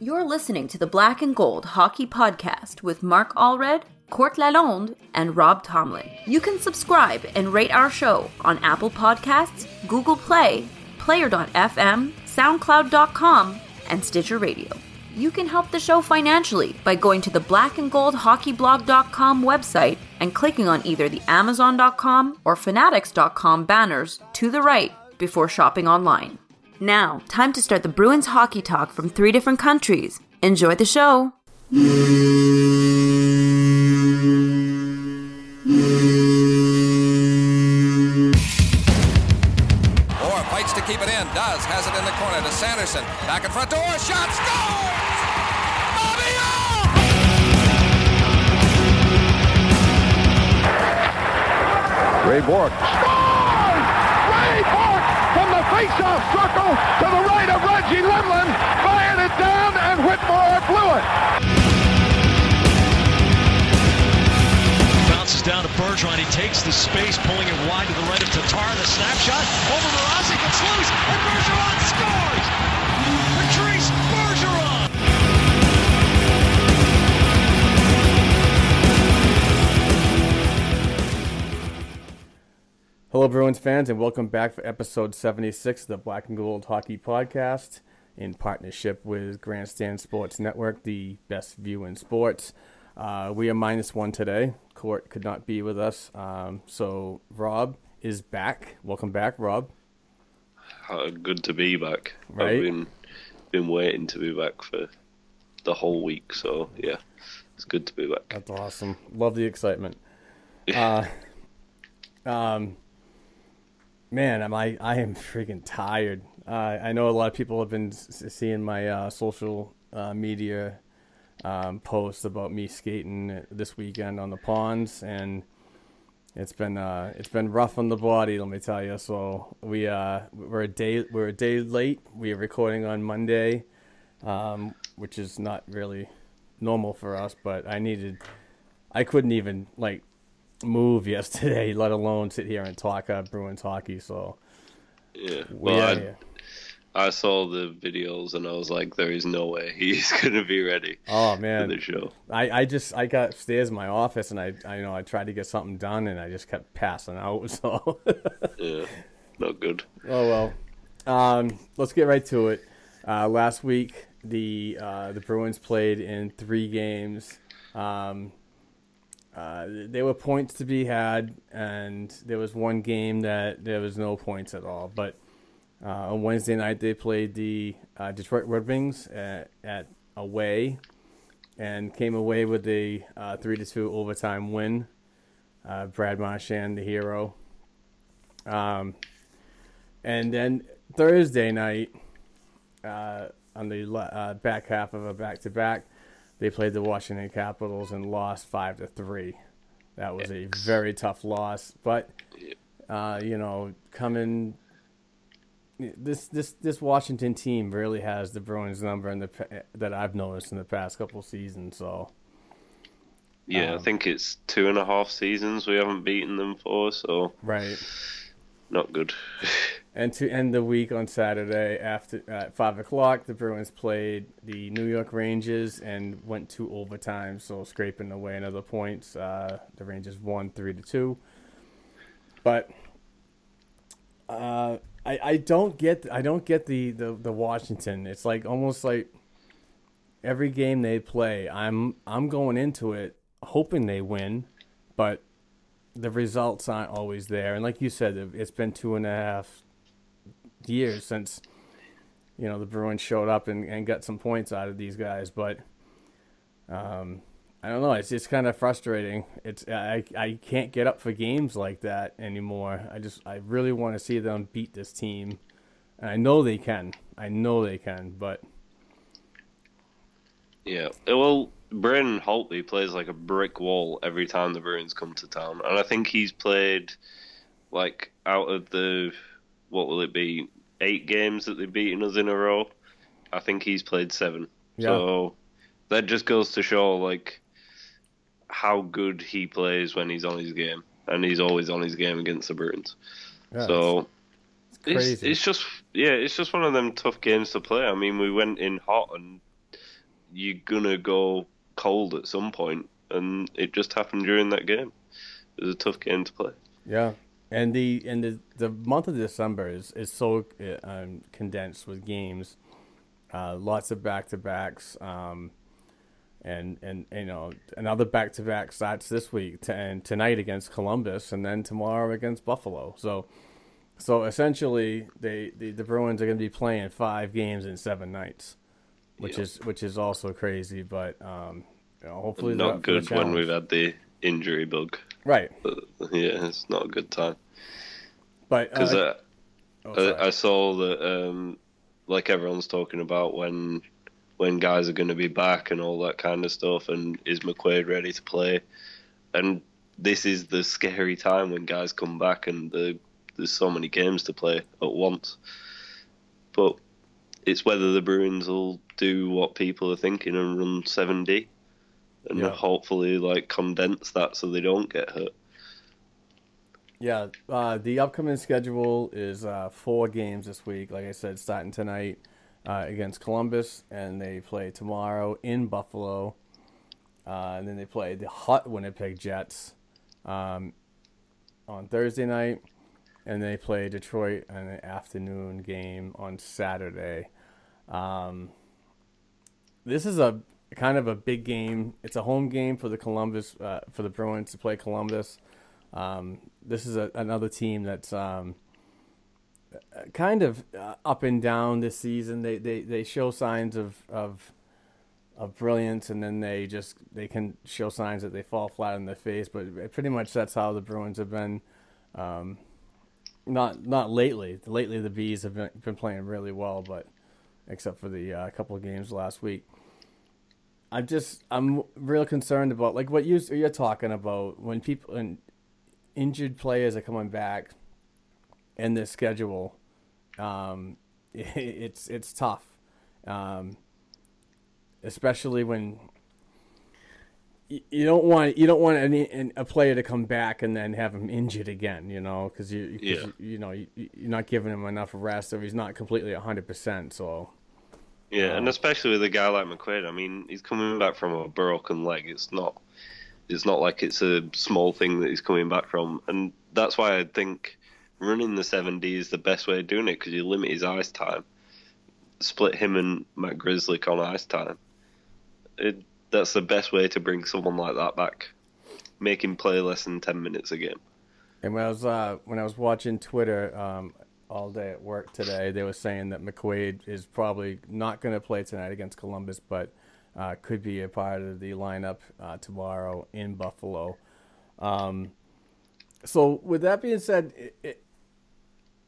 You're listening to the Black and Gold Hockey Podcast with Mark Allred, Court Lalonde, and Rob Tomlin. You can subscribe and rate our show on Apple Podcasts, Google Play, Player.fm, SoundCloud.com, and Stitcher Radio. You can help the show financially by going to the blackandgoldhockeyblog.com website and clicking on either the amazon.com or fanatics.com banners to the right before shopping online. Now, time to start the Bruins hockey talk from three different countries. Enjoy the show. Orr fights to keep it in. Does. Has it in the corner to Sanderson. Back in front to Orr. Shot. Scores! Ray Bourque. Scores! Ray Bourque from the face-off circle to the right of Reggie Lemelin. Fired it down and Whitmore blew it. Bounces down to Bergeron. He takes the space, pulling it wide to the right of Tatar. The snapshot over Mrazek. It's loose, and Bergeron scores! Hello, Bruins fans, and welcome back for episode 76 of the Black and Gold Hockey Podcast in partnership with Grandstand Sports Network, the best view in sports. Uh, we are minus one today. Court could not be with us. Um, so, Rob is back. Welcome back, Rob. Uh, good to be back. Right. I've been been waiting to be back for the whole week, so yeah, it's good to be back. That's awesome. Love the excitement. Uh, um, man, am I? I am freaking tired. Uh, I know a lot of people have been s- seeing my uh, social uh, media um, posts about me skating this weekend on the ponds, and it's been uh, it's been rough on the body. Let me tell you. So we uh, we're a day we're a day late. We are recording on Monday, um, which is not really normal for us. But I needed. I couldn't even like move yesterday, let alone sit here and talk uh, Bruins hockey. So Yeah. Well, are I. I saw the videos and I was like, there is no way he's gonna be ready Oh man, the show. I, I just I got upstairs in my office and I I you know I tried to get something done and I just kept passing out. So Yeah, not good. oh well. Um, let's get right to it. Uh, last week the uh, the Bruins played in three games. Um, uh, there were points to be had, and there was one game that there was no points at all. But uh, on Wednesday night, they played the uh, Detroit Red Wings at, at away, and came away with a uh, three to two overtime win. Uh, Brad Marchand, the hero. Um, and then Thursday night, on the back half of a back to back, they played the Washington Capitals and lost five to three. That was a very tough loss, but uh, you know, coming this this this Washington team really has the Bruins number in the that I've noticed in the past couple seasons. So Yeah, Um, I think it's two and a half seasons we haven't beaten them for, so right. not good. And to end the week on Saturday after at five o'clock, the Bruins played the New York Rangers and went to overtime, so scraping away another points. Uh, the Rangers won three to two. but uh, I I don't get I don't get the, the the Washington. It's like almost like every game they play, I'm I'm going into it hoping they win, but the results aren't always there. And like you said, it's been two and a half years since you know the Bruins showed up and, and got some points out of these guys. But um, I don't know. It's just kind of frustrating. It's I I can't get up for games like that anymore. I just I really want to see them beat this team, and I know they can. I know they can, but. Yeah, well, Braden Holtby plays like a brick wall every time the Bruins come to town, and I think he's played like out of the what will it be eight games that they've beaten us in a row. I think he's played seven. Yeah. So that just goes to show like how good he plays when he's on his game, and he's always on his game against the Bruins. Yeah, so it's, it's, it's just yeah, it's just one of them tough games to play. I mean, we went in hot, and you're gonna go cold at some point, and it just happened during that game. It was a tough game to play. Yeah, and the and the the month of December is is so uh, um, condensed with games, uh, lots of back to backs, um, and and you know another back to back starts this week to, and tonight against Columbus, and then tomorrow against Buffalo. So. So essentially, they the, the Bruins are going to be playing five games in seven nights which yep. is which is also crazy. But um, you know, hopefully not good when we've had the injury bug. Right. But, yeah, it's not a good time. But because uh, uh, oh, I, I, saw that um, like everyone's talking about when when guys are going to be back and all that kind of stuff, and is McQuaid ready to play? And this is the scary time when guys come back and the, there's so many games to play at once. But it's whether the Bruins will do what people are thinking and run 7D and yeah. hopefully like condense that so they don't get hurt. Yeah, uh, the upcoming schedule is uh, four games this week. Like I said, starting tonight uh, against Columbus, and they play tomorrow in Buffalo, uh, and then they play the hot Winnipeg Jets um, on Thursday night, and they play Detroit in an afternoon game on Saturday. Um, this is a kind of a big game. It's a home game for the Columbus uh, for the Bruins to play Columbus. Um, this is a, another team that's um, kind of uh, up and down this season. They they, they show signs of, of of brilliance, and then they just they can show signs that they fall flat in the face. But pretty much that's how the Bruins have been. Um, not not lately. Lately, the bees have been, been playing really well, but except for the uh, couple of games last week. I'm just I'm real concerned about like what you you're talking about when people and injured players are coming back and the schedule. Um, it's it's tough, um, especially when you don't want you don't want any a player to come back and then have him injured again, you know, because you, yeah. you, you know you, you're not giving him enough rest, or he's not completely hundred percent. So yeah, and especially with a guy like McQuaid, I mean, he's coming back from a broken leg. It's not, it's not like it's a small thing that he's coming back from, and that's why I think running the 7D is the best way of doing it because you limit his ice time. Split him and Matt Grzelcyk on ice time. It, that's the best way to bring someone like that back. Make him play less than ten minutes a game. And when I was uh, when I was watching Twitter, um, all day at work today. They were saying that McQuaid is probably not going to play tonight against Columbus, but uh, could be a part of the lineup uh, tomorrow in Buffalo. Um, so, with that being said, it, it,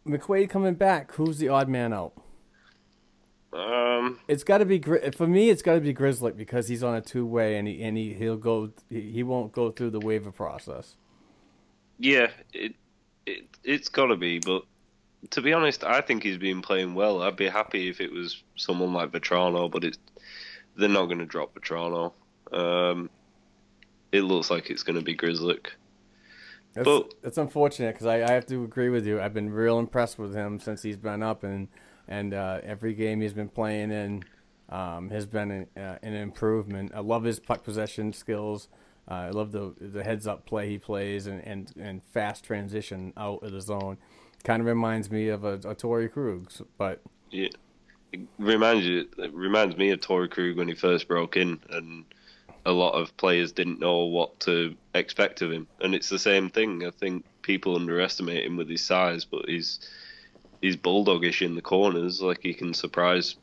McQuaid coming back, who's the odd man out? Um, it's got to be for me. It's got to be Grizzly because he's on a two way, and he and he he'll go. He, he won't go through the waiver process. Yeah, it, it it's got to be, but to be honest, I think he's been playing well. I'd be happy if it was someone like Vatrano, but it's they're not going to drop Vatrano. Um, it looks like it's going to be. It's, but it's unfortunate because I, I have to agree with you. I've been real impressed with him since he's been up, and and uh, every game he's been playing in um, has been an, uh, an improvement. I love his puck possession skills. Uh, I love the the heads up play he plays and, and, and fast transition out of the zone. Kind of reminds me of a, a Torey Krug, but yeah, it reminds you. It reminds me of Torey Krug when he first broke in, and a lot of players didn't know what to expect of him. And it's the same thing. I think people underestimate him with his size, but he's he's bulldogish in the corners. Like he can surprise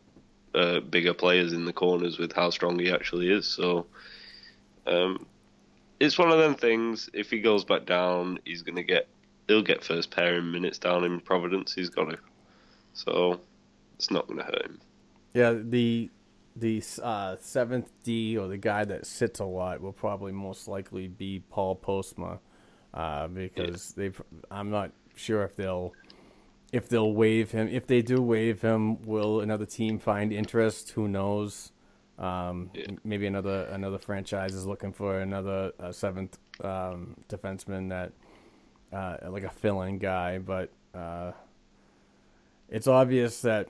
uh, bigger players in the corners with how strong he actually is. So um, it's one of them things. If he goes back down, he's gonna get he'll get first pairing minutes down in Providence. He's got to. So it's not gonna hurt him. Yeah, the the uh, seventh D or the guy that sits a lot will probably most likely be Paul Postma, uh, because yeah. they. I'm not sure if they'll if they'll waive him. If they do waive him, will another team find interest? Who knows? Um, yeah. Maybe another another franchise is looking for another uh, seventh um, defenseman that uh, like a fill-in guy, but uh, it's obvious that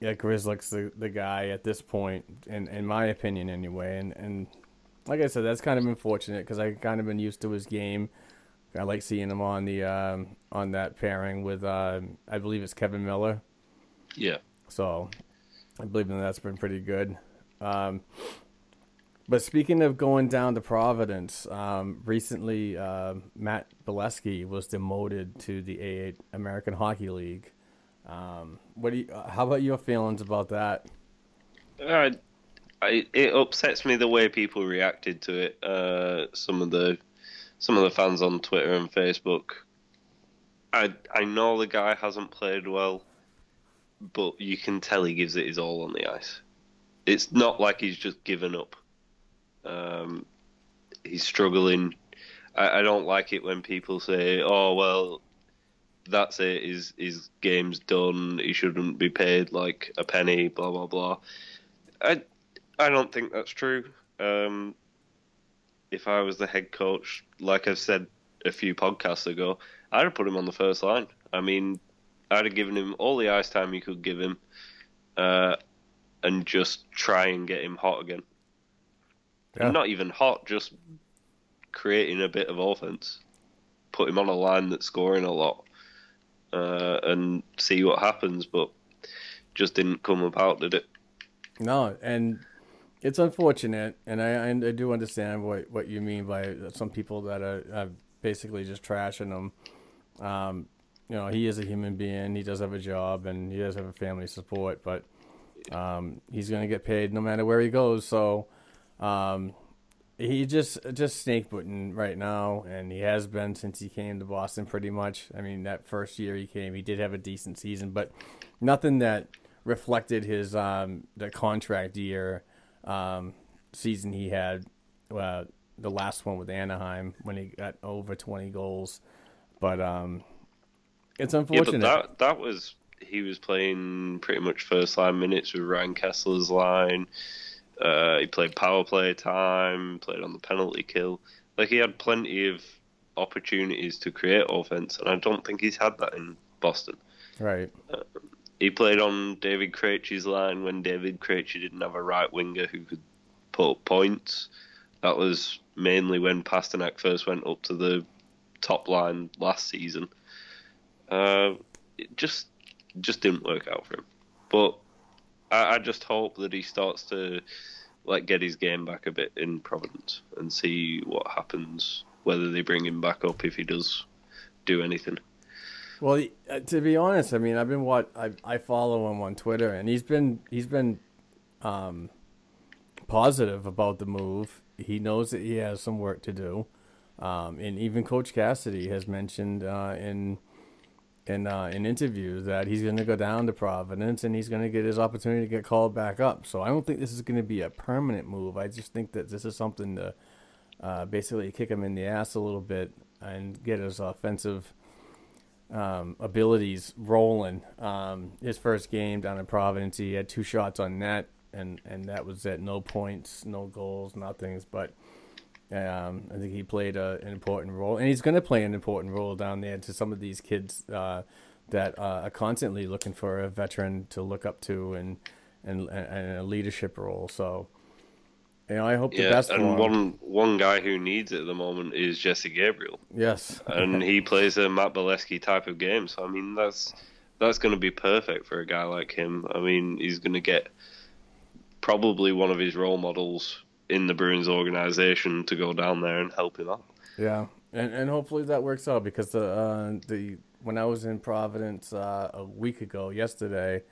yeah, Grzelcyk's the the guy at this point, in in my opinion anyway. And and like I said, that's kind of unfortunate because I kind of been used to his game. I like seeing him on the um, on that pairing with uh, I believe it's Kevan Miller. Yeah. So I believe that that's been pretty good. Um, but speaking of going down to Providence, um, recently uh, Matt Beleskey was demoted to the A8 American Hockey League. Um, what do you? Uh, how about your feelings about that? Uh, I, it upsets me the way people reacted to it. Uh, some of the some of the fans on Twitter and Facebook. I I know the guy hasn't played well, but you can tell he gives it his all on the ice. It's not like he's just given up. Um, he's struggling. I, I don't like it when people say, "Oh well, that's it. His his game's done. He shouldn't be paid like a penny." Blah blah blah. I I don't think that's true. Um, if I was the head coach, like I've said a few podcasts ago, I'd have put him on the first line. I mean, I'd have given him all the ice time you could give him, uh, and just try and get him hot again. Yeah. Not even hot, just creating a bit of offense. Put him on a line that's scoring a lot, uh, and see what happens. But just didn't come about, did it? No, and it's unfortunate, and I, I do understand what, what you mean by some people that are, are basically just trashing him. Um, you know, he is a human being. He does have a job, and he does have a family support, but um, he's going to get paid no matter where he goes. So um, he just just snake booting right now, and he has been since he came to Boston. Pretty much. I mean, that first year he came, he did have a decent season, but nothing that reflected his um, the contract year um, season he had, uh, the last one with Anaheim when he got over 20 goals. But um, it's unfortunate. Yeah, but that that was he was playing pretty much first line minutes with Ryan Kesler's line. Uh, he played power play time, played on the penalty kill. Like he had plenty of opportunities to create offense, and I don't think he's had that in Boston. Right. Uh, he played on David Krejci's line when David Krejci didn't have a right winger who could put up points. That was mainly when Pastrnak first went up to the top line last season. Uh, it just just didn't work out for him. But I, I just hope that he starts to like get his game back a bit in Providence and see what happens. Whether they bring him back up if he does do anything. Well, uh, to be honest, I mean, I've been what I I follow him on Twitter, and he's been he's been um, positive about the move. He knows that he has some work to do, um, and even Coach Cassidy has mentioned uh, in in uh, in interviews that he's going to go down to Providence and he's going to get his opportunity to get called back up. So I don't think this is going to be a permanent move. I just think that this is something to uh, basically kick him in the ass a little bit and get his offensive um, abilities rolling. Um, his first game down in Providence, he had two shots on net, and, and that was it. No points, no goals, nothings. But um, I think he played a, an important role, and he's going to play an important role down there to some of these kids uh, that uh, are constantly looking for a veteran to look up to and and, and a leadership role. So You know, I hope the Yeah, best for and him. one one guy who needs it at the moment is Jesse Gabrielle, yes, and he plays a Matt Beleskey type of game. So I mean, that's that's going to be perfect for a guy like him. I mean, he's going to get probably one of his role models in the Bruins organization to go down there and help him out. yeah, and and hopefully that works out because the uh, the when I was in Providence uh, a week ago yesterday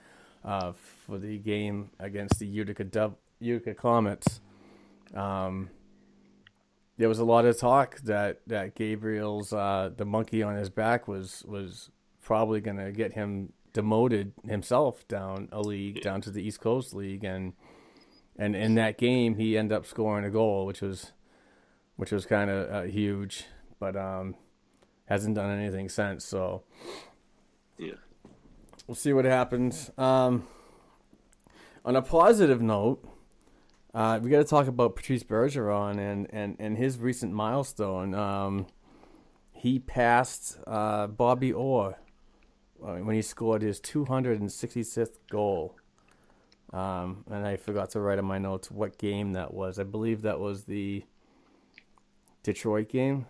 uh, for the game against the Utica Dub- Utica Comets, um, there was a lot of talk that that Gabrielle's uh, the monkey on his back was was probably going to get him demoted himself down a league down to the East Coast League and and in that game he ended up scoring a goal which was which was kind of uh, huge but um hasn't done anything since so Yeah. we'll see what happens um on a positive note uh, we got to talk about Patrice Bergeron and, and, and his recent milestone. Um, he passed uh, Bobby Orr uh, when he scored his 266th goal. Um, and I forgot to write in my notes what game that was. I believe that was the Detroit game.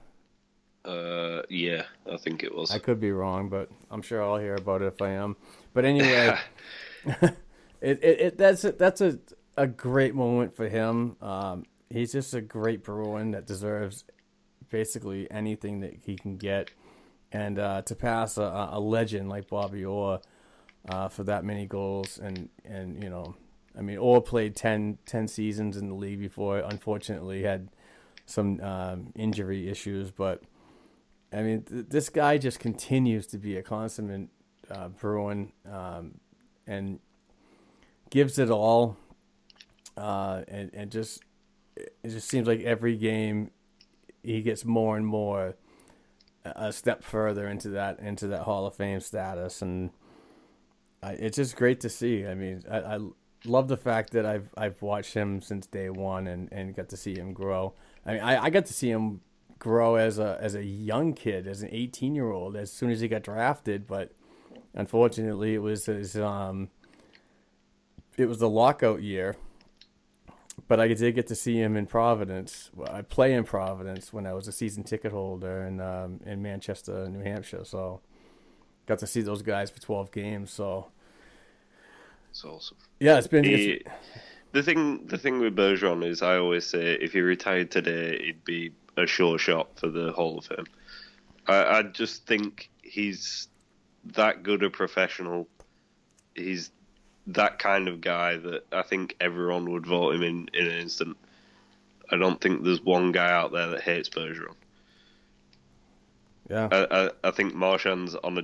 Uh, yeah, I think it was. I could be wrong, but I'm sure I'll hear about it if I am. But anyway, it, it, it that's a, that's a a great moment for him. Um, he's just a great Bruin that deserves basically anything that he can get, and uh, to pass a, a legend like Bobby Orr uh, for that many goals, and and you know, I mean, Orr played 10, 10 seasons in the league before. Unfortunately, had some um, injury issues, but I mean, th- this guy just continues to be a consummate uh, Bruin um, and gives it all. Uh, and, and just it just seems like every game he gets more and more a step further into that into that Hall of Fame status, and It's just great to see. I mean, I, I love the fact that I've I've watched him since day one and, and got to see him grow. I mean, I, I got to see him grow as a as a young kid, as an 18 year old, as soon as he got drafted. But unfortunately, it was his um, it was the lockout year. But I did get to see him in Providence. I play in Providence when I was a season ticket holder in um, in Manchester, New Hampshire. So got to see those guys for 12 games. So It's awesome. yeah, it's been He, it's, the thing, the thing with Bergeron is, I always say, if he retired today, it'd be a sure shot for the Hall of Fame. I, I just think he's that good a professional. He's that kind of guy that I think everyone would vote him in in an instant. I don't think there's one guy out there that hates Bergeron. yeah. I, I, I think Marchand's on a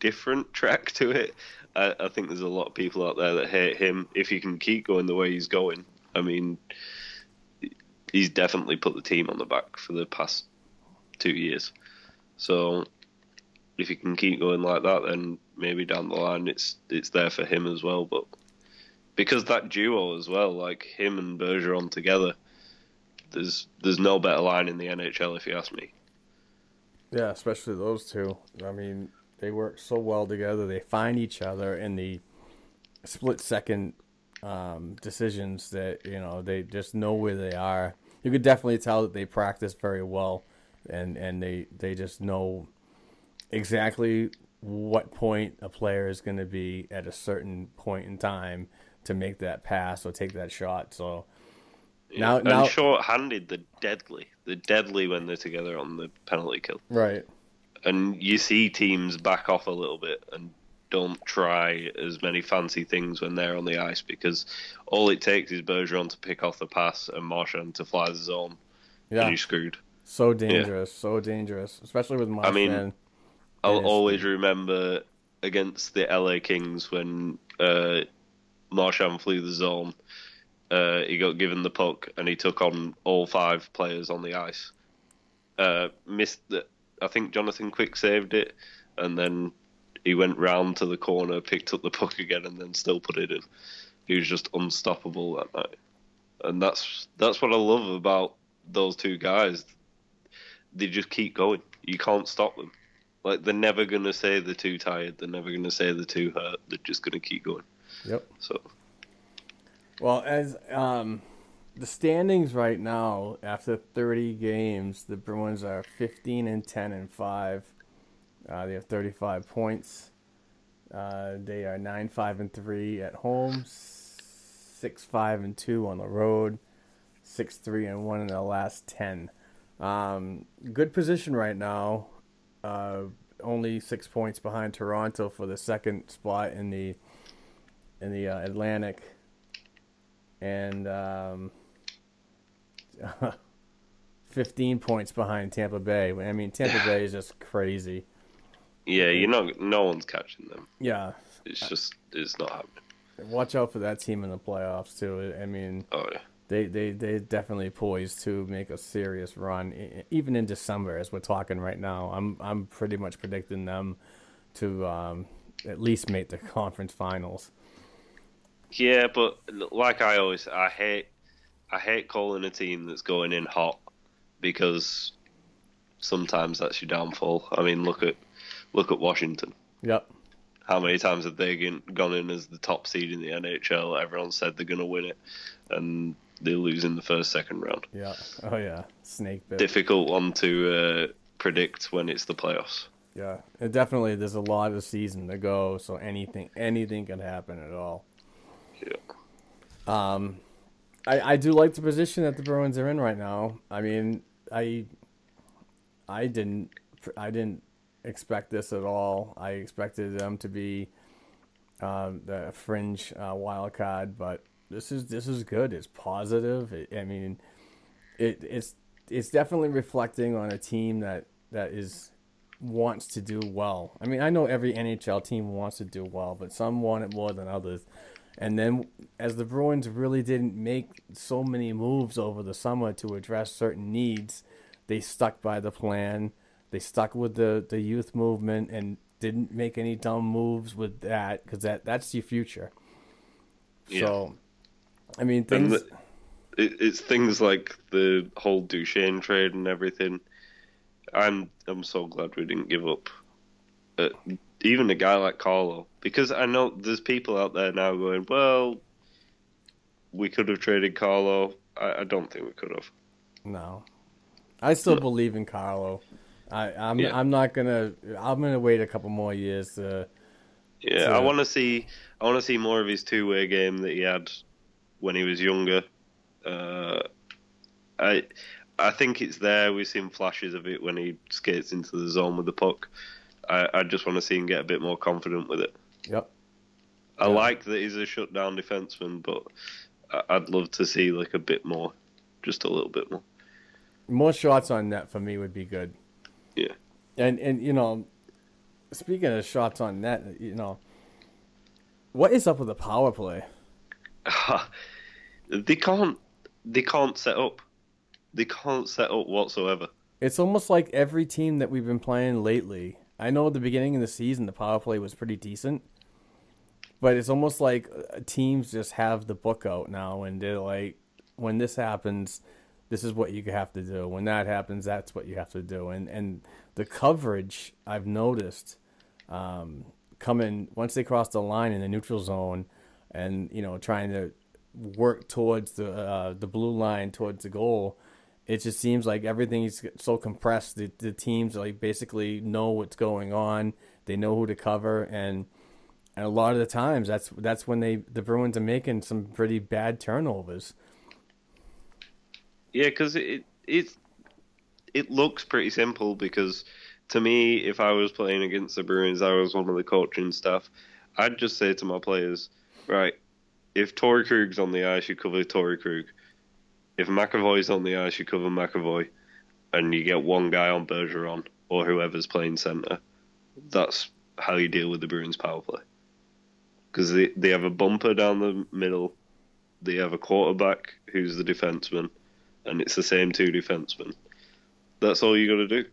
different track to it. I, I think there's a lot of people out there that hate him. If he can keep going the way he's going, I mean, he's definitely put the team on the back for the past two years. So if he can keep going like that, then maybe down the line it's it's there for him as well. But because that duo as well, like him and Bergeron together, there's there's no better line in the NHL if you ask me. Yeah, especially those two. I mean, they work so well together. They find each other in the split second um, decisions that you know they just know where they are. You could definitely tell that they practice very well, and and they they just know exactly what point a player is going to be at a certain point in time to make that pass or take that shot. So now and now short-handed, they're deadly. They're deadly when they're together on the penalty kill. right. And you see teams back off a little bit and don't try as many fancy things when they're on the ice because all it takes is Bergeron to pick off the pass and Marchand to fly the zone, Yeah. and you're screwed. So dangerous, so dangerous, especially with Marchand. I mean. I'll always remember against the LA Kings when uh, Marchand flew the zone. Uh, he got given the puck and he took on all five players on the ice. Uh, missed the, I think Jonathan Quick saved it, and then he went round to the corner, picked up the puck again, and then still put it in. He was just unstoppable that night, and that's that's what I love about those two guys. They just keep going. You can't stop them. Like they're never gonna say they're too tired. They're never gonna say they're too hurt. They're just gonna keep going. Yep. So Well, as um, the standings right now after 30 games, the Bruins are 15 and 10 and five. Uh, they have 35 points. Uh, they are nine five and three at home, six five and two on the road, six three and one in the last ten. Um, good position right now. Uh, only six points behind Toronto for the second spot in the in the uh, Atlantic, and um, fifteen points behind Tampa Bay. I mean, Tampa Bay is just crazy. Yeah, you know, no one's catching them. Yeah, It's just, it's not happening. watch out for that team in the playoffs too. I mean, Oh yeah. they they they definitely poised to make a serious run, even in December as we're talking right now. I'm I'm pretty much predicting them to um, at least make the conference finals. Yeah, but like I always, I hate, I hate calling a team that's going in hot because sometimes that's your downfall. I mean, look at, look at Washington. Yep. How many times have they gone- gone in as the top seed in the NHL? Everyone said they're going to win it, and they lose in the first, second round. Yeah. Oh yeah. Snake bit. Difficult one to uh, predict when it's the playoffs. Yeah. It definitely. There's a lot of season to go, so anything anything can happen at all. Yeah. I, I do like the position that the Bruins are in right now. I mean, I I didn't I didn't expect this at all. I expected them to be um, the fringe uh, wild card, but this is this is good. It's positive. It, I mean, it it's it's definitely reflecting on a team that that is wants to do well. I mean, I know every NHL team wants to do well, but some want it more than others. And then, as the Bruins really didn't make so many moves over the summer to address certain needs, they stuck by the plan. They stuck with the, the youth movement and didn't make any dumb moves with that because that, that's your future. Yeah. So, I mean, things. the, it, it's things like the whole Duchene trade and everything. I'm I'm so glad we didn't give up. Uh, even a guy like Carlo, because I know there's people out there now going, well, we could have traded Carlo. I, I don't think we could have. No, I still believe in Carlo. I, I'm Yeah. I'm not gonna I'm gonna wait a couple more years to. Yeah, So- I want to see I want to see more of his two way game that he had when he was younger. Uh, I I think it's there. We've seen flashes of it when he skates into the zone with the puck. I, I just want to see him get a bit more confident with it. Yep. I Yeah. like that he's a shutdown defenseman, but I'd love to see like a bit more, just a little bit more. More shots on net for me would be good. Yeah. And and you know, speaking of shots on net, you know, what is up with the power play? they can't they can't set up. They can't set up whatsoever. It's almost like every team that we've been playing lately. I know at the beginning of the season the power play was pretty decent, but it's almost like uh, teams just have the book out now and they're like, when this happens, this is what you have to do. When that happens, that's what you have to do. And and the coverage I've noticed um, coming once they cross the line in the neutral zone, and you know trying to work towards the uh, the blue line towards the goal. It just seems like everything is so compressed. The, the teams like basically know what's going on. They know who to cover, and and a lot of the times that's that's when they the Bruins are making some pretty bad turnovers. Yeah, because it it it looks pretty simple. Because to me, if I was playing against the Bruins, I was one of the coaching staff. I'd just say to my players, right, if Torey Krug's on the ice, you cover Torey Krug. If McAvoy's on the ice, you cover McAvoy, and you get one guy on Bergeron or whoever's playing center. That's how you deal with the Bruins power play. Because they, they have a bumper down the middle, they have a quarterback who's the defenseman, and it's the same two defensemen. That's all you got to do.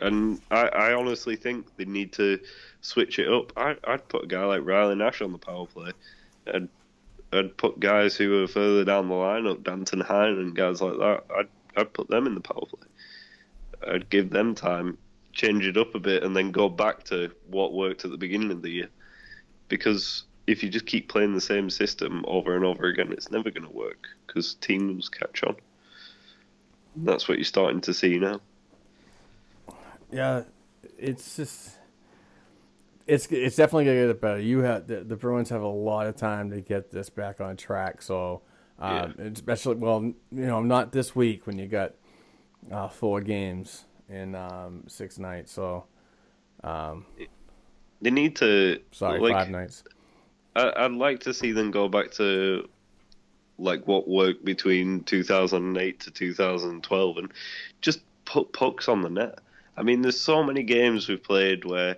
And I, I honestly think they need to switch it up. I, I'd put a guy like Riley Nash on the power play. I'd, I'd put guys who were further down the lineup, Danton Heinen and guys like that. I'd, I'd put them in the power play. I'd give them time, change it up a bit, and then go back to what worked at the beginning of the year. Because if you just keep playing the same system over and over again, it's never going to work because teams catch on. That's what you're starting to see now. Yeah, it's just it's it's definitely gonna get better. You have the, the Bruins have a lot of time to get this back on track. So, um, yeah. especially well, you know, not this week when you got uh, four games in um, six nights. So, um, they need to sorry like, five nights. I, would like to see them go back to like what worked between 2008 to 2012 and just put pucks on the net. I mean, there's so many games we've played where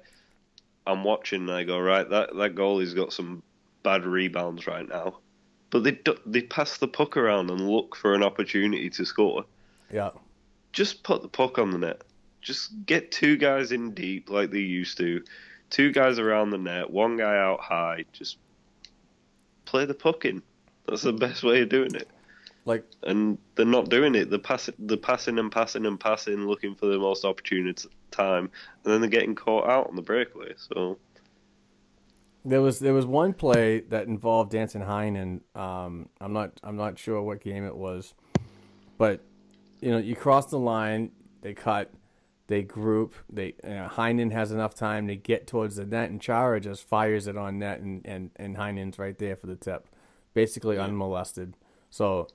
I'm watching and I go, right, that that goalie's got some bad rebounds right now, but they they pass the puck around and look for an opportunity to score. Yeah, just put the puck on the net. Just get two guys in deep like they used to, two guys around the net, one guy out high. Just play the puck in. That's the best way of doing it. Like, and they're not doing it. They're passing, they're passing and passing and passing, looking for the most opportune time, and then they're getting caught out on the breakaway. So there was there was one play that involved Danton Heinen. Um, I'm not I'm not sure what game it was, but you know you cross the line, they cut, they group, they you know, Heinen has enough time to get towards the net, and Chara just fires it on net, and and and Heinen's right there for the tip, basically yeah. unmolested. So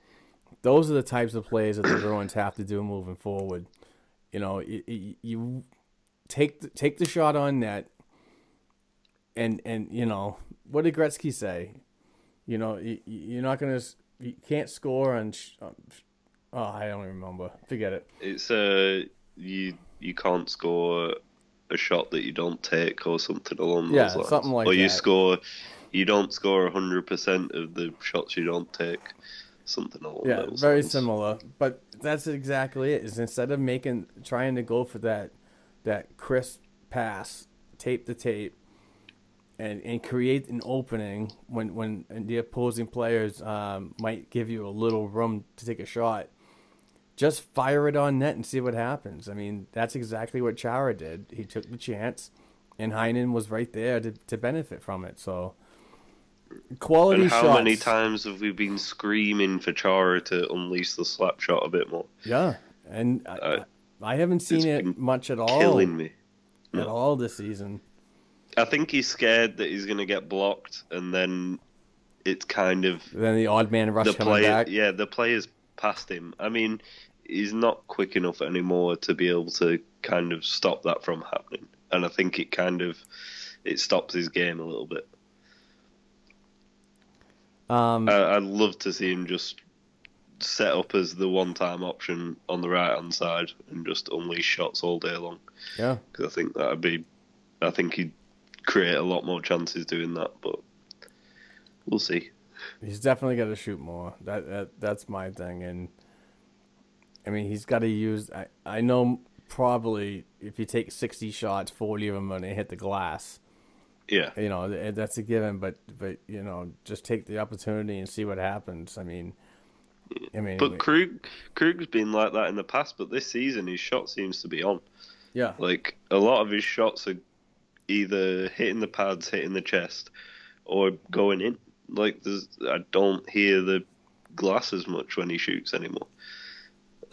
those are the types of plays that the Bruins have to do moving forward. You know, you, you take the, take the shot on net, and and you know what did Gretzky say? You know, you, you're not gonna, you can't score on. Oh, I don't remember. Forget it. It's uh, you you can't score a shot that you don't take or something along yeah, those lines. something like or that. you score, you don't score hundred percent of the shots you don't take something along yeah, those very lines. similar. But that's exactly it. Is instead of making trying to go for that that crisp pass, tape to tape, and and create an opening when when the opposing players um, might give you a little room to take a shot. Just fire it on net and see what happens. I mean, that's exactly what Chara did. He took the chance, and Heinen was right there to, to benefit from it. So, quality and how shots. many times have we been screaming for Chara to unleash the slap shot a bit more? Yeah, and uh, I, I, haven't seen it much at all. Killing me no. at all this season. I think he's scared that he's going to get blocked, and then it's kind of then the odd man rush the coming play, back. Yeah, the players past him. I mean, he's not quick enough anymore to be able to kind of stop that from happening, and I think it kind of it stops his game a little bit. Um, I, I'd love to see him just set up as the one-time option on the right-hand side and just unleash shots all day long. Yeah, because I think that'd be, I think he'd create a lot more chances doing that, but we'll see. He's definitely got to shoot more. That, that that's my thing, and I mean he's got to use. I I know probably if you take sixty shots, forty of them are gonna hit the glass. Yeah, you know that's a given, but but you know just take the opportunity and see what happens. I mean, I mean, but Krug Krug's been like that in the past, but this season his shot seems to be on. Yeah, like a lot of his shots are either hitting the pads, hitting the chest, or going in. Like there's, I don't hear the glass as much when he shoots anymore.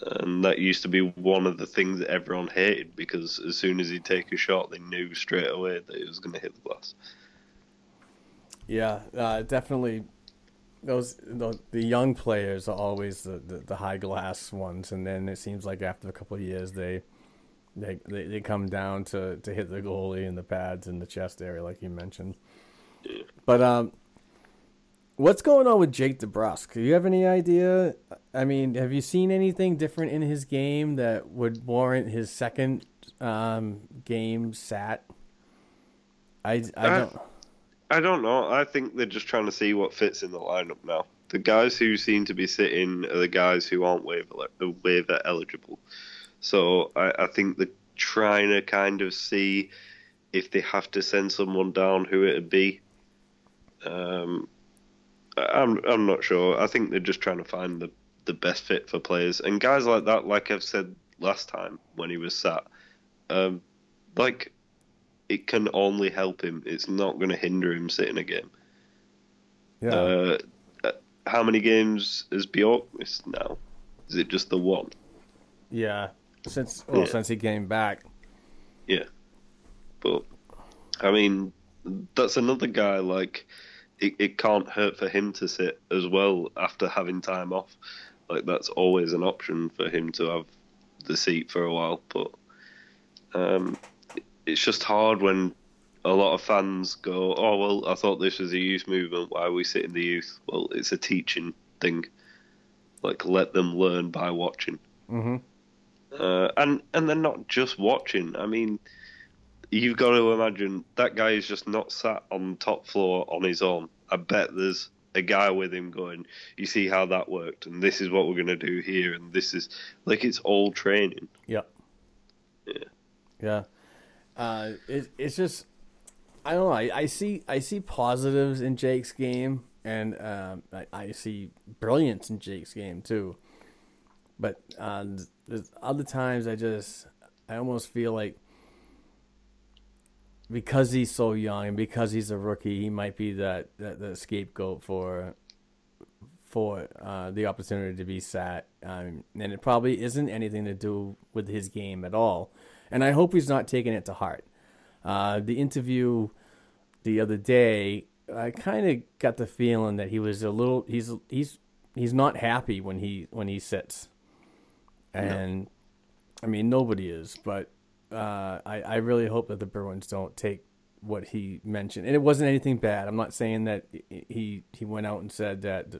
And that used to be one of the things that everyone hated because as soon as he'd take a shot, they knew straight away that he was going to hit the glass. Yeah, uh, definitely. Those the, the, young players are always the, the, the, high glass ones, and then it seems like after a couple of years they they, they they come down to, to hit the goalie and the pads and the chest area, like you mentioned. Yeah. But um, What's going on with Jake DeBrusk? Do you have any idea? I mean, have you seen anything different in his game that would warrant his second um, game sat? I, I don't. I, I don't know. I think they're just trying to see what fits in the lineup now. The guys who seem to be sitting are the guys who aren't waiver waiver eligible. So I, I think they're trying to kind of see if they have to send someone down, who it'd be. Um, I'm I'm not sure. I think they're just trying to find the the best fit for players and guys like that. Like I've said last time when he was sat, um, like it can only help him. It's not going to hinder him sitting a game. Yeah. Uh, uh, how many games has Bjork missed now? Is it just the one? Yeah, since well, Yeah. since he came back. Yeah. But, I mean, that's another guy, like, it, it can't hurt for him to sit as well after having time off. Like, that's always an option for him to have the seat for a while. But um, it's just hard when a lot of fans go, oh, well, I thought this was a youth movement. Why are we sitting the youth? Well, it's a teaching thing. Like, let them learn by watching. hmm Uh, and and they're not just watching. I mean, you've got to imagine that guy is just not sat on top floor on his own. I bet there's a guy with him going, "You see how that worked, and this is what we're gonna do here, and this is like it's all training." Yep. Yeah. Yeah. Uh, it, it's just, I don't know. I, I see I see positives in Jake's game, and um, I, I see brilliance in Jake's game too. But uh, there's other times I just I almost feel like because he's so young and because he's a rookie, he might be that, that the scapegoat for for uh, the opportunity to be sat, um, and it probably isn't anything to do with his game at all. And I hope he's not taking it to heart. Uh, the interview the other day, I kind of got the feeling that he was a little he's he's he's not happy when he when he sits, and I mean nobody is, but uh, I I really hope that the Bruins don't take what he mentioned, and it wasn't anything bad. I'm not saying that he he went out and said that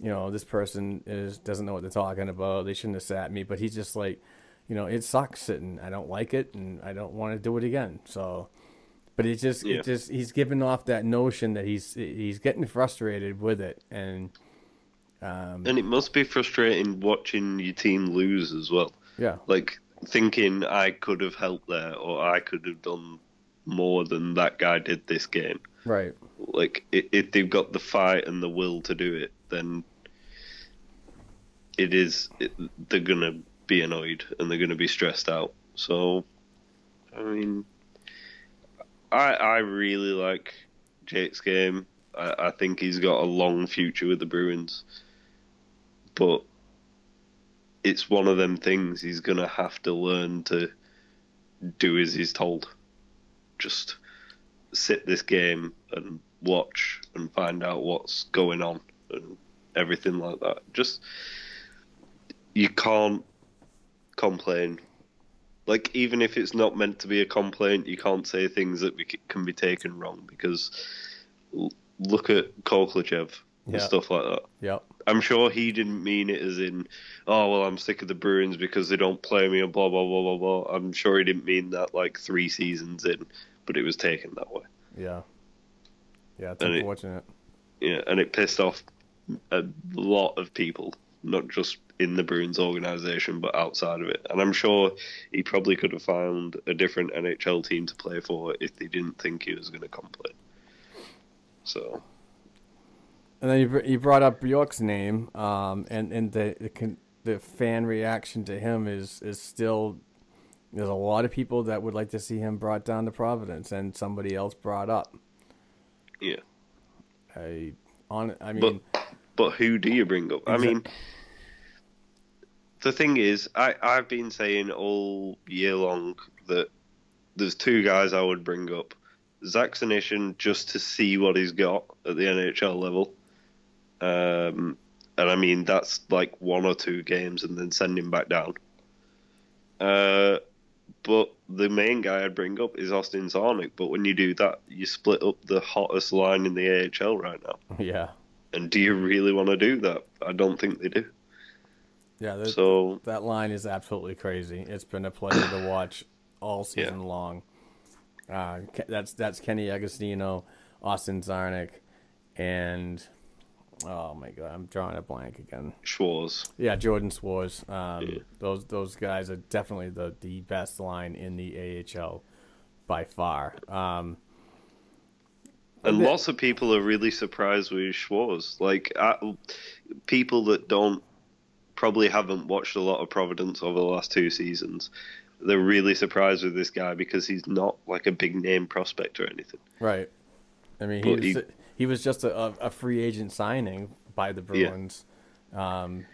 you know this person is doesn't know what they're talking about. They shouldn't have sat me, but he's just like you know it sucks sitting. I don't like it, and I don't want to do it again. So. But it's just, Yeah. it just he's giving off that notion that he's he's getting frustrated with it, and um, And it must be frustrating watching your team lose as well. yeah, Like thinking I could have helped there, or I could have done more than that guy did this game. right, like if they've got the fight and the will to do it, then it is it, they're gonna be annoyed and they're gonna be stressed out. So, I mean, I I really like Jake's game. I, I think he's got a long future with the Bruins, but it's one of them things he's gonna have to learn to do as he's told. Just sit this game and watch and find out what's going on and everything like that. Just you can't complain. Like even if it's not meant to be a complaint, you can't say things that can be taken wrong because look at Khokhlachev and stuff like that. Yeah. I'm sure he didn't mean it as in, oh well, I'm sick of the Bruins because they don't play me and blah blah blah blah blah. I'm sure he didn't mean that like three seasons in, but it was taken that way. yeah, yeah. It's And it- Yeah, and it pissed off a lot of people, not just in the Bruins organization, but outside of it. And I'm sure he probably could have found a different NHL team to play for if they didn't think he was going to complain. So, And then you br- you brought up Bjork's name, um, and and the the, con- the fan reaction to him is is still there's a lot of people that would like to see him brought down to Providence, and somebody else brought up. yeah. I on I mean But but who do you bring up? I mean, the thing is, I I've been saying all year long that there's two guys I would bring up: Zach Senyshyn just to see what he's got at the NHL level, um, and I mean that's like one or two games, and then send him back down. Uh, but the main guy I'd bring up is Austin Czarnik. But when you do that, you split up the hottest line in the AHL right now. yeah And do you really want to do that? I don't think they do. yeah So that line is absolutely crazy. It's been a pleasure to watch all season long. Uh, that's that's Kenny Agostino, Austin Czarnik, and oh my god, I'm drawing a blank again. Szwarz, Yeah, Jordan Szwarz. Um, Those those guys are definitely the, the best line in the AHL by far. Um, and bit- lots of people are really surprised with Szwarz. Like I, people that don't probably haven't watched a lot of Providence over the last two seasons. They're really surprised with this guy because he's not like a big name prospect or anything. right. I mean, he's, he- he was just a, a free agent signing by the Bruins. Um,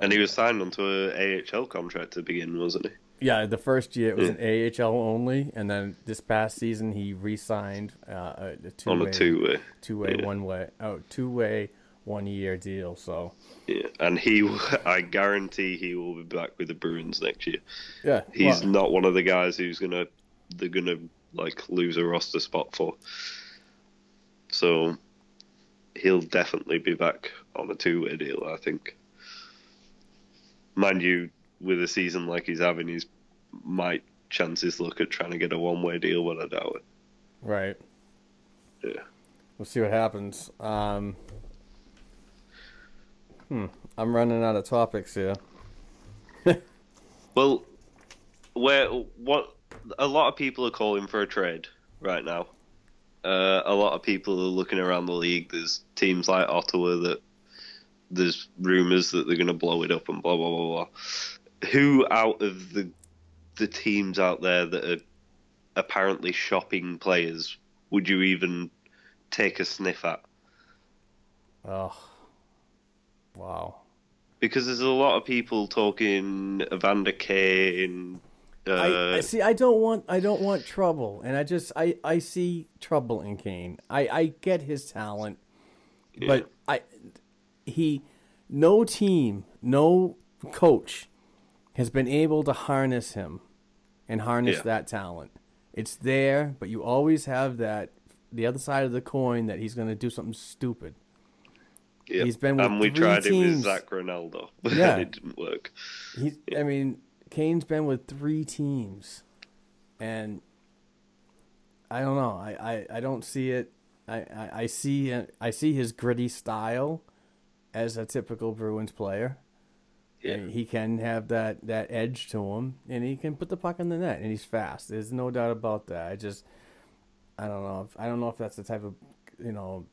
and he was signed onto a AHL contract to begin, wasn't he? Yeah, the first year it was an AHL only, and then this past season he re-signed uh, a two On a two-way. two-way, Yeah. one-way, oh, two-way, one-year deal. So Yeah, and he, I guarantee he will be back with the Bruins next year. yeah, He's well, not one of the guys who's gonna, they're gonna like lose a roster spot for. So, he'll definitely be back on a two-way deal. I think. Mind you, with a season like he's having, he's might chances look at trying to get a one-way deal, but I doubt it. right. Yeah. We'll see what happens. Um, hmm, I'm running out of topics here. Well, where what a lot of people are calling for a trade right now. Uh, a lot of people are looking around the league. There's teams like Ottawa that there's rumors that they're going to blow it up and blah blah blah blah. Who out of the the teams out there that are apparently shopping players would you even take a sniff at? Oh, wow. Because there's a lot of people talking Evander Kane. Uh, I, I see. I don't want. I don't want trouble, and I just. I. I see trouble in Kane. I. I get his talent, but I. He. No team, no coach, has been able to harness him, and harness Yeah. that talent. It's there, but you always have that. The other side of the coin that he's going to do something stupid. Yeah. He's been with and we tried it with Zach Rinaldo, but Yeah. it didn't work. He's, I mean, Kane's been with three teams, and I don't know. I, I, I don't see it. I, I, I see I see his gritty style as a typical Bruins player. Yeah. And he can have that, that edge to him, and he can put the puck in the net, and he's fast. There's no doubt about that. I just, I don't know. If, I don't know if that's the type of, you know,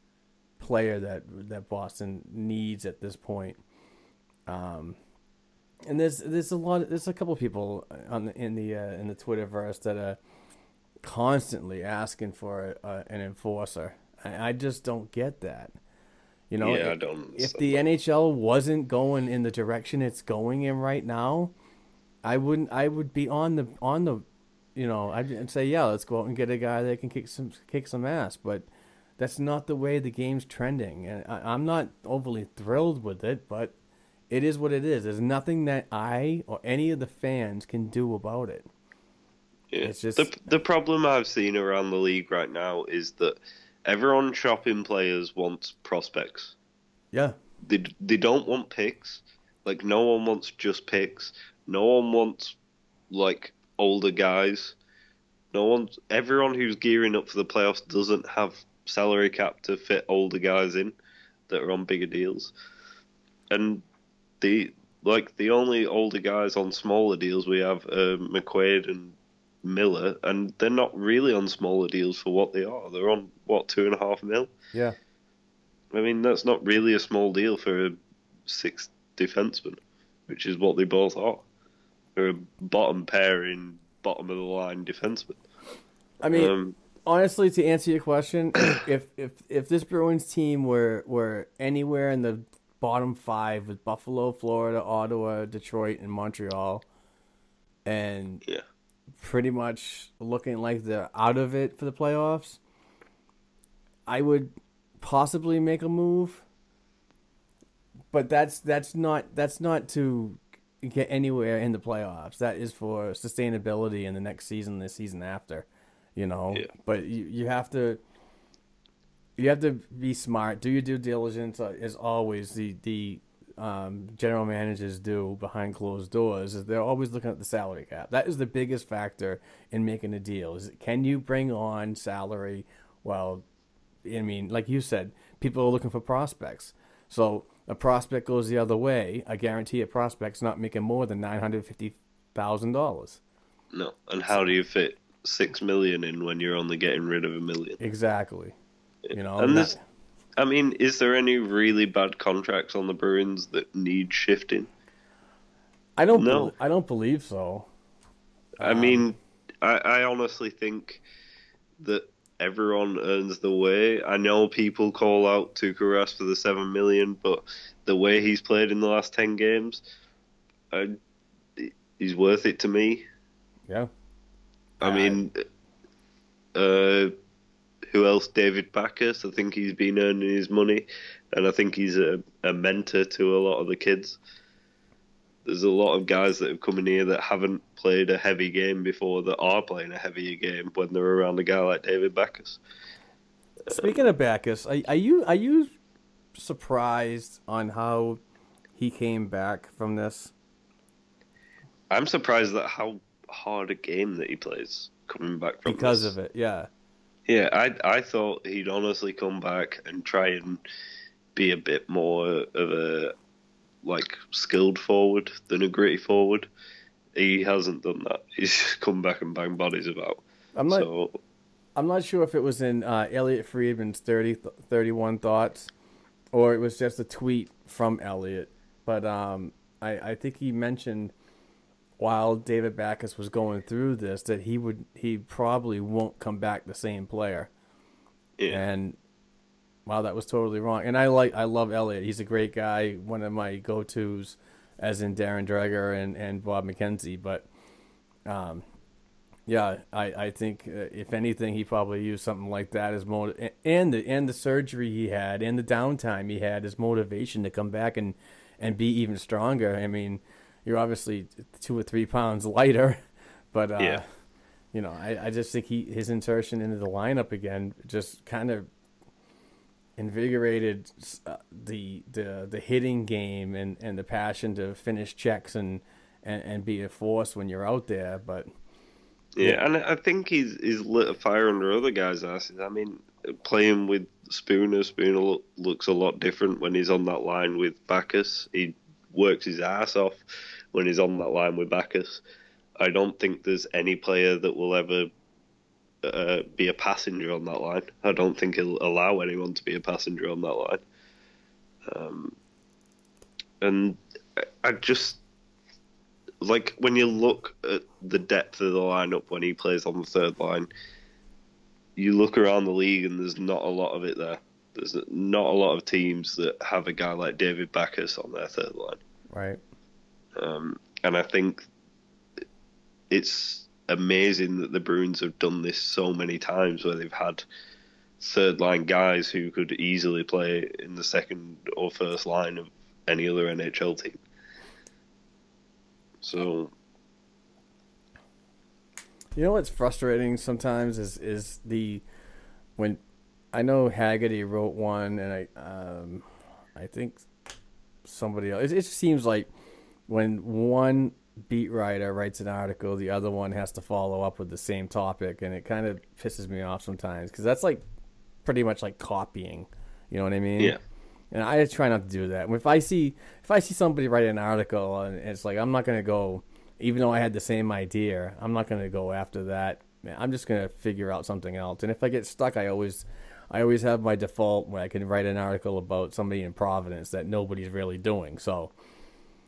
player that that Boston needs at this point. Um, and there's there's a lot. There's a couple people on the, in the uh, in the Twitterverse that are constantly asking for a, a, an enforcer. I, I just don't get that. You know, Yeah, I if- don't If the NHL wasn't going in the direction it's going in right now, I wouldn't. I would be on the on the, you know, I'd, I'd say yeah, let's go out and get a guy that can kick some kick some ass. But that's not the way the game's trending, and I, I'm not overly thrilled with it. But it is what it is. There's nothing that I or any of the fans can do about it. Yeah. It's just- the the problem I've seen around the league right now is that everyone shopping players wants prospects. Yeah, They they don't want picks. Like no one wants just picks. No one wants like older guys. No one. Everyone who's gearing up for the playoffs doesn't have salary cap to fit older guys in that are on bigger deals. And the like the only older guys on smaller deals we have are McQuaid and Miller, and they're not really on smaller deals for what they are. They're on what two and a half mil. yeah. I mean, that's not really a small deal for a sixth defenseman, which is what they both are. They're a bottom pairing, bottom of the line defenseman. I mean, Um, honestly, to answer your question, if if if this Bruins team were were anywhere in the bottom five with Buffalo, Florida, Ottawa, Detroit, and Montreal, and Yeah. pretty much looking like they're out of it for the playoffs, I would possibly make a move. But that's that's not that's not to get anywhere in the playoffs. That is for sustainability in the next season, the season after, you know. Yeah. But you you have to you have to be smart. Do your due diligence uh, as always. The the um, general managers do behind closed doors is they're always looking at the salary cap. That is the biggest factor in making a deal. Is can you bring on salary? Well, I mean, like you said, people are looking for prospects. So a prospect goes the other way. I guarantee a prospect's not making more than nine hundred fifty thousand dollars. no. And how do you fit six million in when you're only getting rid of a million? Exactly. You know, And that- this, I mean, is there any really bad contracts on the Bruins that need shifting? I don't. No. bel- I don't believe so. I mean, I, I honestly think that everyone earns the way. I know people call out Tuukka Rask for the seven million, but the way he's played in the last ten games, I, he's worth it to me. Yeah. I mean, uh, who else? David Backes. I think he's been earning his money, and I think he's a, a mentor to a lot of the kids. There's a lot of guys that have come in here that haven't played a heavy game before that are playing a heavier game when they're around a guy like David Backes. Speaking of Backes, are, are you are you surprised on how he came back from this? I'm surprised at how hard a game that he plays coming back from because this. of it. Yeah, Yeah, I I thought he'd honestly come back and try and be a bit more of a like skilled forward than a gritty forward. He hasn't done that. He's just come back and bang bodies about. I'm not. so I'm not sure if it was in uh, Elliotte Friedman's 30, 31 thoughts, or it was just a tweet from Elliotte. But um, I, I think he mentioned while David Backes was going through this that he would he probably won't come back the same player. yeah, And wow, that was totally wrong. And I like I love Elliotte. He's a great guy. One of my go tos, as in Darren Dreger and and Bob McKenzie. But um, yeah, I I think uh, if anything, he probably used something like that as motiv- and the and the surgery he had and the downtime he had as motivation to come back and and be even stronger. I mean, you're obviously two or three pounds lighter, but uh, Yeah. you know, I, I just think he his insertion into the lineup again just kind of invigorated uh, the the the hitting game and, and the passion to finish checks and, and, and be a force when you're out there. But yeah, and I think he's he's lit a fire under other guys' asses. I mean, playing with Spooner, Spooner look, looks a lot different when he's on that line with Backes. He works his ass off when he's on that line with Backes. I don't think there's any player that will ever uh, be a passenger on that line. I don't think he'll allow anyone to be a passenger on that line. Um, and I- I just like when you look at the depth of the lineup when he plays on the third line, you look around the league and there's not a lot of it there. There's not a lot of teams that have a guy like David Backes on their third line. right, Um, and I think it's amazing that the Bruins have done this so many times where they've had third line guys who could easily play in the second or first line of any other NHL team. So you know what's frustrating sometimes is is the when I know Haggerty wrote one and I um I think somebody else. It, it seems like when one beat writer writes an article, the other one has to follow up with the same topic, and it kind of pisses me off sometimes because that's like pretty much like copying. You know what I mean? Yeah. And I try not to do that. If I see if I see somebody write an article and it's like I'm not gonna go, even though I had the same idea, I'm not gonna go after that. I'm just gonna figure out something else. And if I get stuck, I always I always have my default where I can write an article about somebody in Providence that nobody's really doing. So,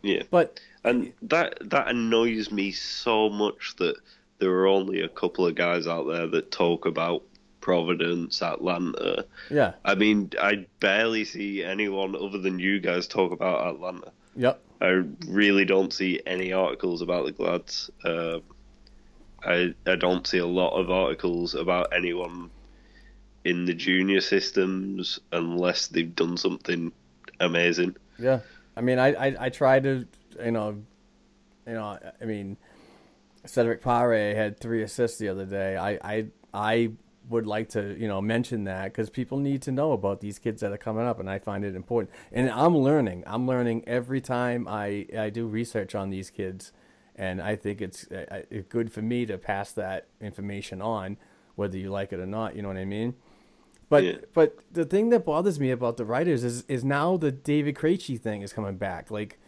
yeah, but and that that annoys me so much that there are only a couple of guys out there that talk about Providence, Atlanta. yeah, I mean, I barely see anyone other than you guys talk about Atlanta. yep, I really don't see any articles about the Glads. Uh, I I don't see a lot of articles about anyone in the junior systems unless they've done something amazing. yeah. I mean, I I, I try to you know, you know, I mean, Cedric Pare had three assists the other day. I I I would like to you know mention that because people need to know about these kids that are coming up, and I find it important. And I'm learning. I'm learning every time I I do research on these kids, and I think it's uh, uh, good for me to pass that information on, whether you like it or not. You know what I mean? But Yeah. but the thing that bothers me about the writers is is now the David Krejci thing is coming back. Like,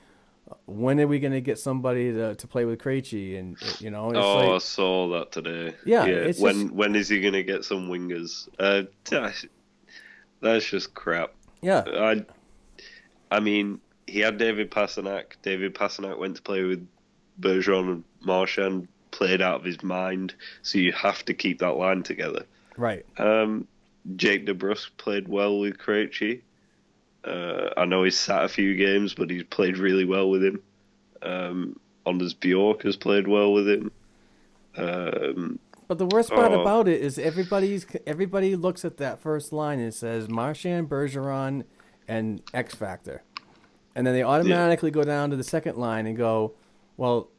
when are we going to get somebody to, to play with Krejci? And you know, it's oh, I saw that today. Yeah, yeah. when just- when is he gonna get some wingers? Uh, that's, that's just crap. yeah, I, I mean, he had David Pastrnak. David Pastrnak went to play with Bergeron and Marchand, played out of his mind. So you have to keep that line together. Right. Um, Jake DeBrusk played well with Krejci. Uh, I know he's sat a few games, but he's played really well with him. Um, Anders Bjork has played well with him. Um, But the worst part Oh. about it is everybody's everybody looks at that first line and says Marchand, Bergeron, and X Factor, and then they automatically go down to the second line and go, well,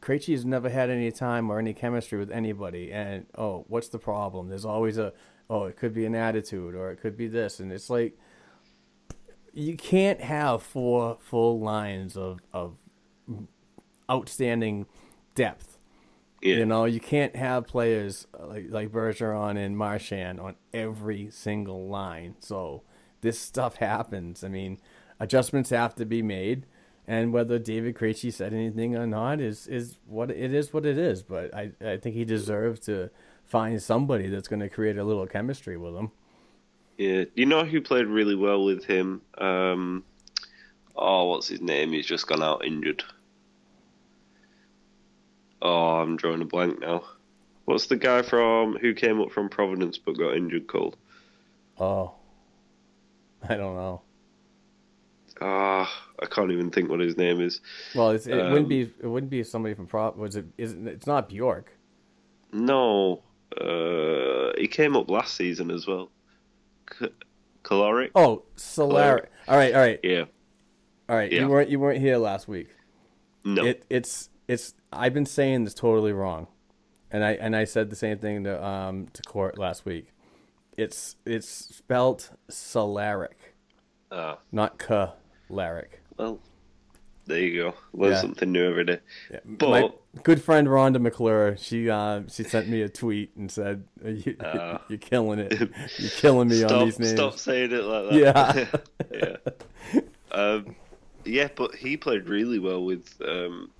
Krejci has never had any time or any chemistry with anybody, and oh, what's the problem? There's always a oh, it could be an attitude or it could be this, and it's like you can't have four full lines of of outstanding depth. yeah. You know, you can't have players like like Bergeron and Marchand on every single line. So this stuff happens. I mean, adjustments have to be made, and whether David Krejci said anything or not is is what it is. What it is. But I I think he deserves to find somebody that's going to create a little chemistry with him. Yeah, you know who played really well with him? Um, oh, what's his name? He's just gone out injured. Oh, I'm drawing a blank now. What's the guy from who came up from Providence but got injured called? Oh, I don't know. Ah, I can't even think what his name is. Well, it's, it Um, wouldn't be it wouldn't be somebody from Prop. Was it? Is it, it's not Bjork. No, uh, he came up last season as well. Caloric? Oh, Solar. All right, all right. Yeah. All right, Yeah. you weren't you weren't here last week. No. It it's it's I've been saying this totally wrong, and I and I said the same thing to um to court last week. It's it's spelt Cehlarik, Ah, not Calaric. well, there you go. Learn Yeah. something new every day. But My good friend Rhonda McClure, she uh, she sent me a tweet and said, you, Ah. "You're killing it. You're killing me on these names." stop saying it like that. Yeah. yeah. Um, yeah, but he played really well with um,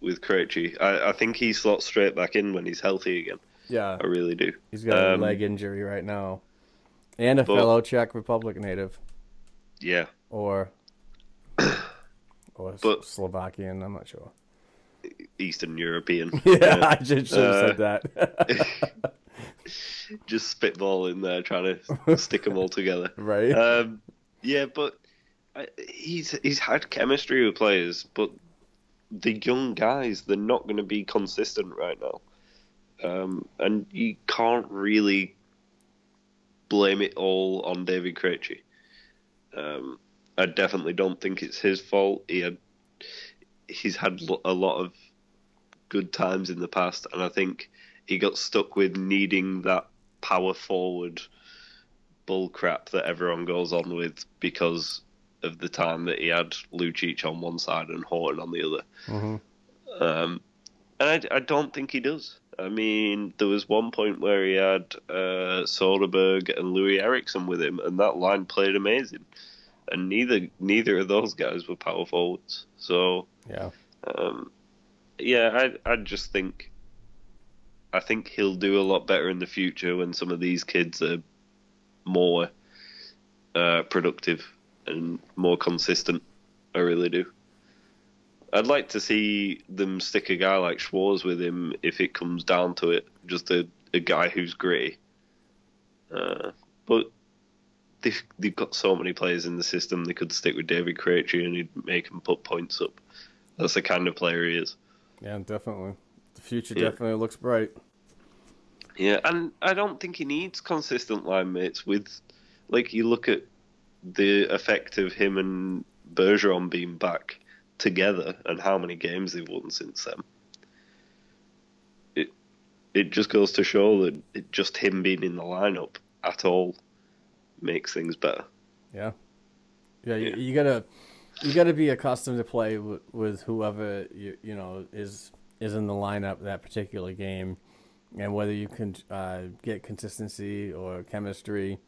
with Krejci. I, I think he slots straight back in when he's healthy again. yeah, I really do. he's got Um, a leg injury right now, and a but- fellow Czech Republic native. Yeah, or or But- Slovakian. I'm not sure. Eastern European. Yeah, I just should have Uh, said that. Just spitball in there, trying to stick them all together. right? Um, yeah, but I, he's he's had chemistry with players, but the young guys they're not going to be consistent right now, um, and you can't really blame it all on David Krejci. Um, I definitely don't think it's his fault. He had he's had a lot of good times in the past, and I think he got stuck with needing that power forward bull crap that everyone goes on with because of the time that he had Lucic on one side and Horton on the other. Um, and I, I don't think he does. I mean, there was one point where he had uh, Soderberg and Loui Eriksson with him, and that line played amazing. And neither neither of those guys were power forwards. So yeah, um, yeah, I I just think I think he'll do a lot better in the future when some of these kids are more uh, productive and more consistent. I really do. I'd like to see them stick a guy like Szwarz with him if it comes down to it. Just a, a guy who's gritty. Uh, but they've, they've got so many players in the system, they could stick with David Krejci and he'd make him put points up. That's the kind of player he is. yeah, definitely. The future Yeah. definitely looks bright. Yeah, and I don't think he needs consistent line mates with, like, you look at the effect of him and Bergeron being back together and how many games they've won since then. It it just goes to show that it, just him being in the lineup at all makes things better. Yeah, yeah. Yeah. You, you gotta you gotta be accustomed to play with, with whoever you you know is is in the lineup that particular game, and whether you can uh, get consistency or chemistry.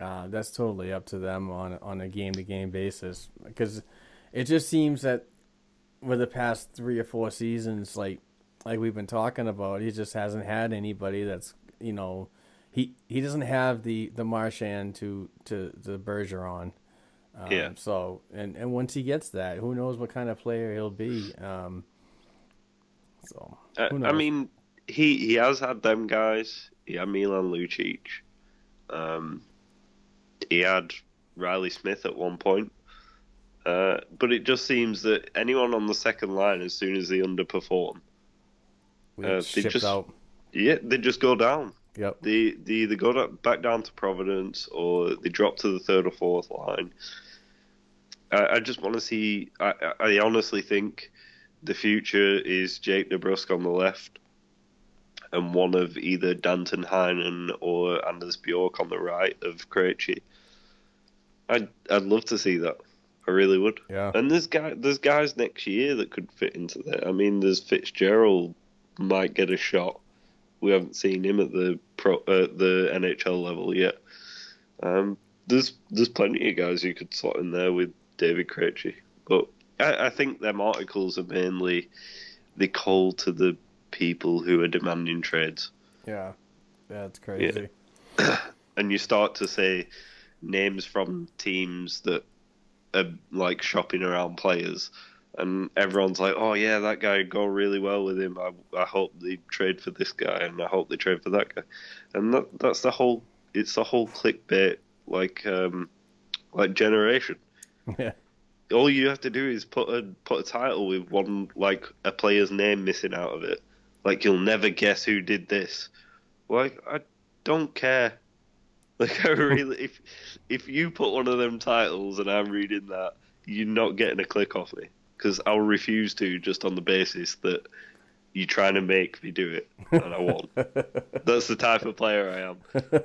Uh, that's totally up to them on on a game to game basis because it just seems that with the past three or four seasons, like like we've been talking about, he just hasn't had anybody that's you know he he doesn't have the the Marchand to to the Bergeron. Um, Yeah. So and and once he gets that, who knows what kind of player he'll be. Um, so Uh, I mean, he he has had them guys. He had Milan Lucic. Um, he had Reilly Smith at one point. Uh, but it just seems that anyone on the second line, as soon as they underperform, uh, they just out. yeah, they just go down. Yep. They they either go back down to Providence or they drop to the third or fourth line. I, I just want to see. I, I honestly think the future is Jake DeBrusk on the left, and one of either Danton Heinen or Anders Bjork on the right of Krejci. I'd I'd love to see that. I really would. Yeah. And there's guy there's guys next year that could fit into that. I mean, there's Fitzgerald might get a shot. We haven't seen him at the pro uh, the NHL level yet. Um, there's there's plenty of guys you could slot in there with David Krejci, but I, I think them articles are mainly the call to the people who are demanding trades, Yeah. That's crazy. Yeah. and you start to say names from teams that are like shopping around players. And everyone's like, "Oh yeah, that guy go really well with him. I, I hope they trade for this guy, and I hope they trade for that guy." And that, that's the whole. It's the whole clickbait, like um, like generation. Yeah. all you have to do is put a put a title with one like a player's name missing out of it. Like you'll never guess who did this. Like I don't care. Like I really, if if you put one of them titles and I'm reading that, you're not getting a click off me because I'll refuse to just on the basis that you're trying to make me do it and I won't. That's the type of player I am.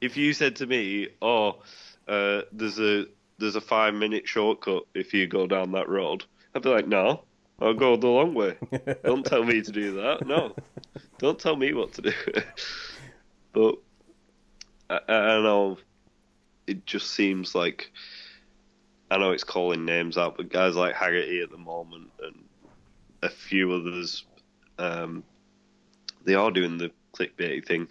If you said to me, "Oh, uh, there's a there's a five minute shortcut if you go down that road," I'd be like, "No, I'll go the long way. Don't tell me to do that. No, don't tell me what to do." but I, I don't know it just seems like I know it's calling names out, but guys like Haggerty at the moment and a few others, um, they are doing the clickbait thing.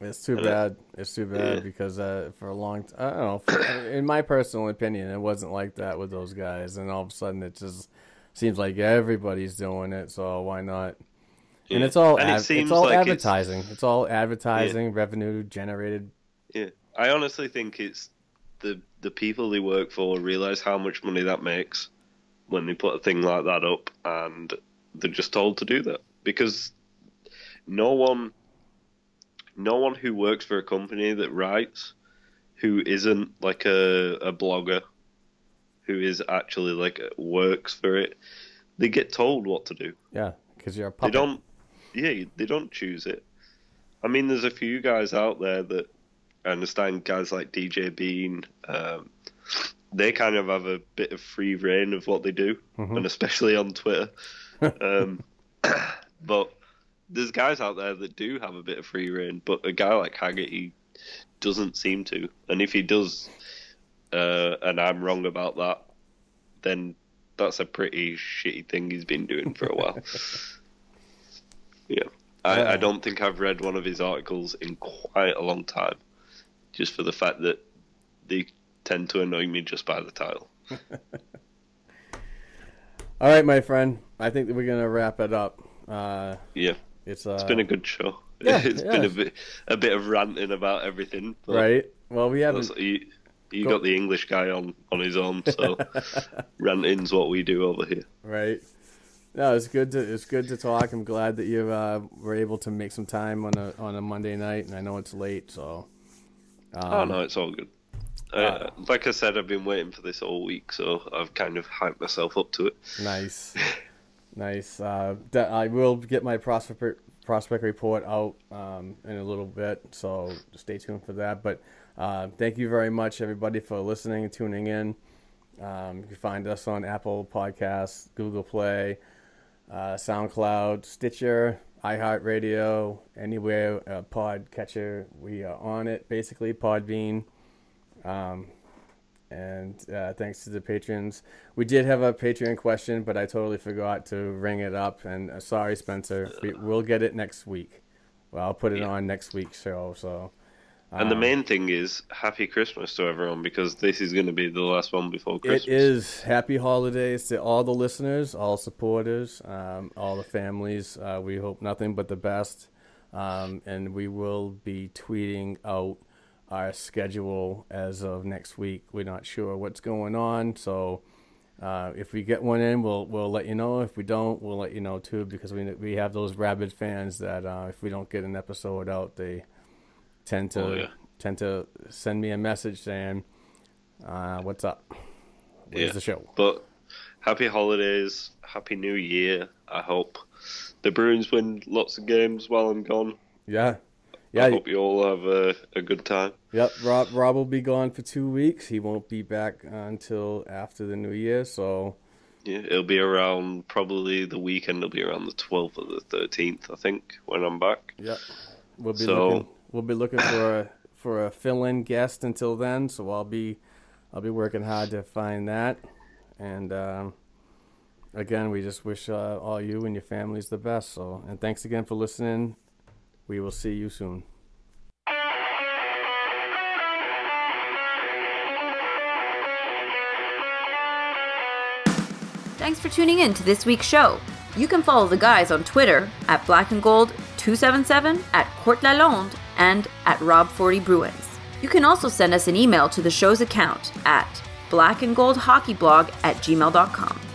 It's too Uh, bad. It's too bad yeah. because uh, for a long time, I don't know. For, in my personal opinion, it wasn't like that with those guys, and all of a sudden, it just seems like everybody's doing it. So why not? And it's all And it it's all like advertising. It's, all advertising, revenue generated. Yeah, I honestly think it's the the people they work for realize how much money that makes when they put a thing like that up, and they're just told to do that because no one, no one who works for a company that writes, who isn't like a a blogger, who is actually like works for it, they get told what to do. Yeah, because you're a They don't. Yeah, they don't choose it. I mean, there's a few guys out there that I understand. Guys like DJ Bean, um, they kind of have a bit of free reign of what they do, and especially on Twitter. um, but there's guys out there that do have a bit of free reign, but a guy like Haggerty doesn't seem to. And if he does, uh, and I'm wrong about that, then that's a pretty shitty thing he's been doing for a while. yeah. I, I don't think I've read one of his articles in quite a long time, just for the fact that they tend to annoy me just by the title. All right, my friend. I think that we're gonna wrap it up. Uh, Yeah, it's uh, it's been a good show. yeah, it's yeah. been a bit a bit of ranting about everything. right. Well, we haven't. You, you Go- got the English guy on, on his own, so ranting's what we do over here. Right. No, it's good to it's good to talk. I'm glad that you uh, were able to make some time on a on a Monday night, and I know it's late, so oh no, it's all good. Uh, like I said, I've been waiting for this all week, so I've kind of hyped myself up to it. nice, nice. Uh, I will get my prospect prospect report out um, in a little bit, so stay tuned for that. But uh, thank you very much, everybody, for listening and tuning in. Um, you can find us on Apple Podcasts, Google Play, uh, SoundCloud, Stitcher, iHeartRadio, anywhere uh, pod catcher. We are on it, basically Podbean. Um, and uh, thanks to the patrons, we did have a Patreon question, but I totally forgot to ring it up. And uh, sorry, Spencer, we, we'll get it next week. Well, I'll put it on next week's show. So And the main thing is Happy Christmas to everyone because this is going to be the last one before Christmas. It is happy holidays to all the listeners, all supporters, um, all the families. Uh, we hope nothing but the best. um, and we will be tweeting out our schedule as of next week. We're not sure what's going on, so uh, if we get one in, we'll we'll let you know. If we don't, we'll let you know too, because we we have those rabid fans that uh, if we don't get an episode out, they tend to Oh, yeah. tend to send me a message saying, uh, "What's up? Where's Yeah. the show?" But happy holidays, happy new year. I hope the Bruins win lots of games while I'm gone. Yeah, yeah. I hope you all have a, a good time. yep. Rob Rob will be gone for two weeks. He won't be back until after the new year. So Yeah, it'll be around probably the weekend. It'll be around the 12th or the 13th, I think, when I'm back. Yeah, We'll be So- looking we'll be looking for a for a fill in guest until then, so I'll be I'll be working hard to find that. And um, again, we just wish uh, all you and your families the best. So and thanks again for listening. We will see you soon. Thanks for tuning in to this week's show. You can follow the guys on Twitter at Black and Gold 277, at Court Lalonde, and at Rob40 Bruins. You can also send us an email to the show's account at blackandgoldhockeyblog at gmail.com.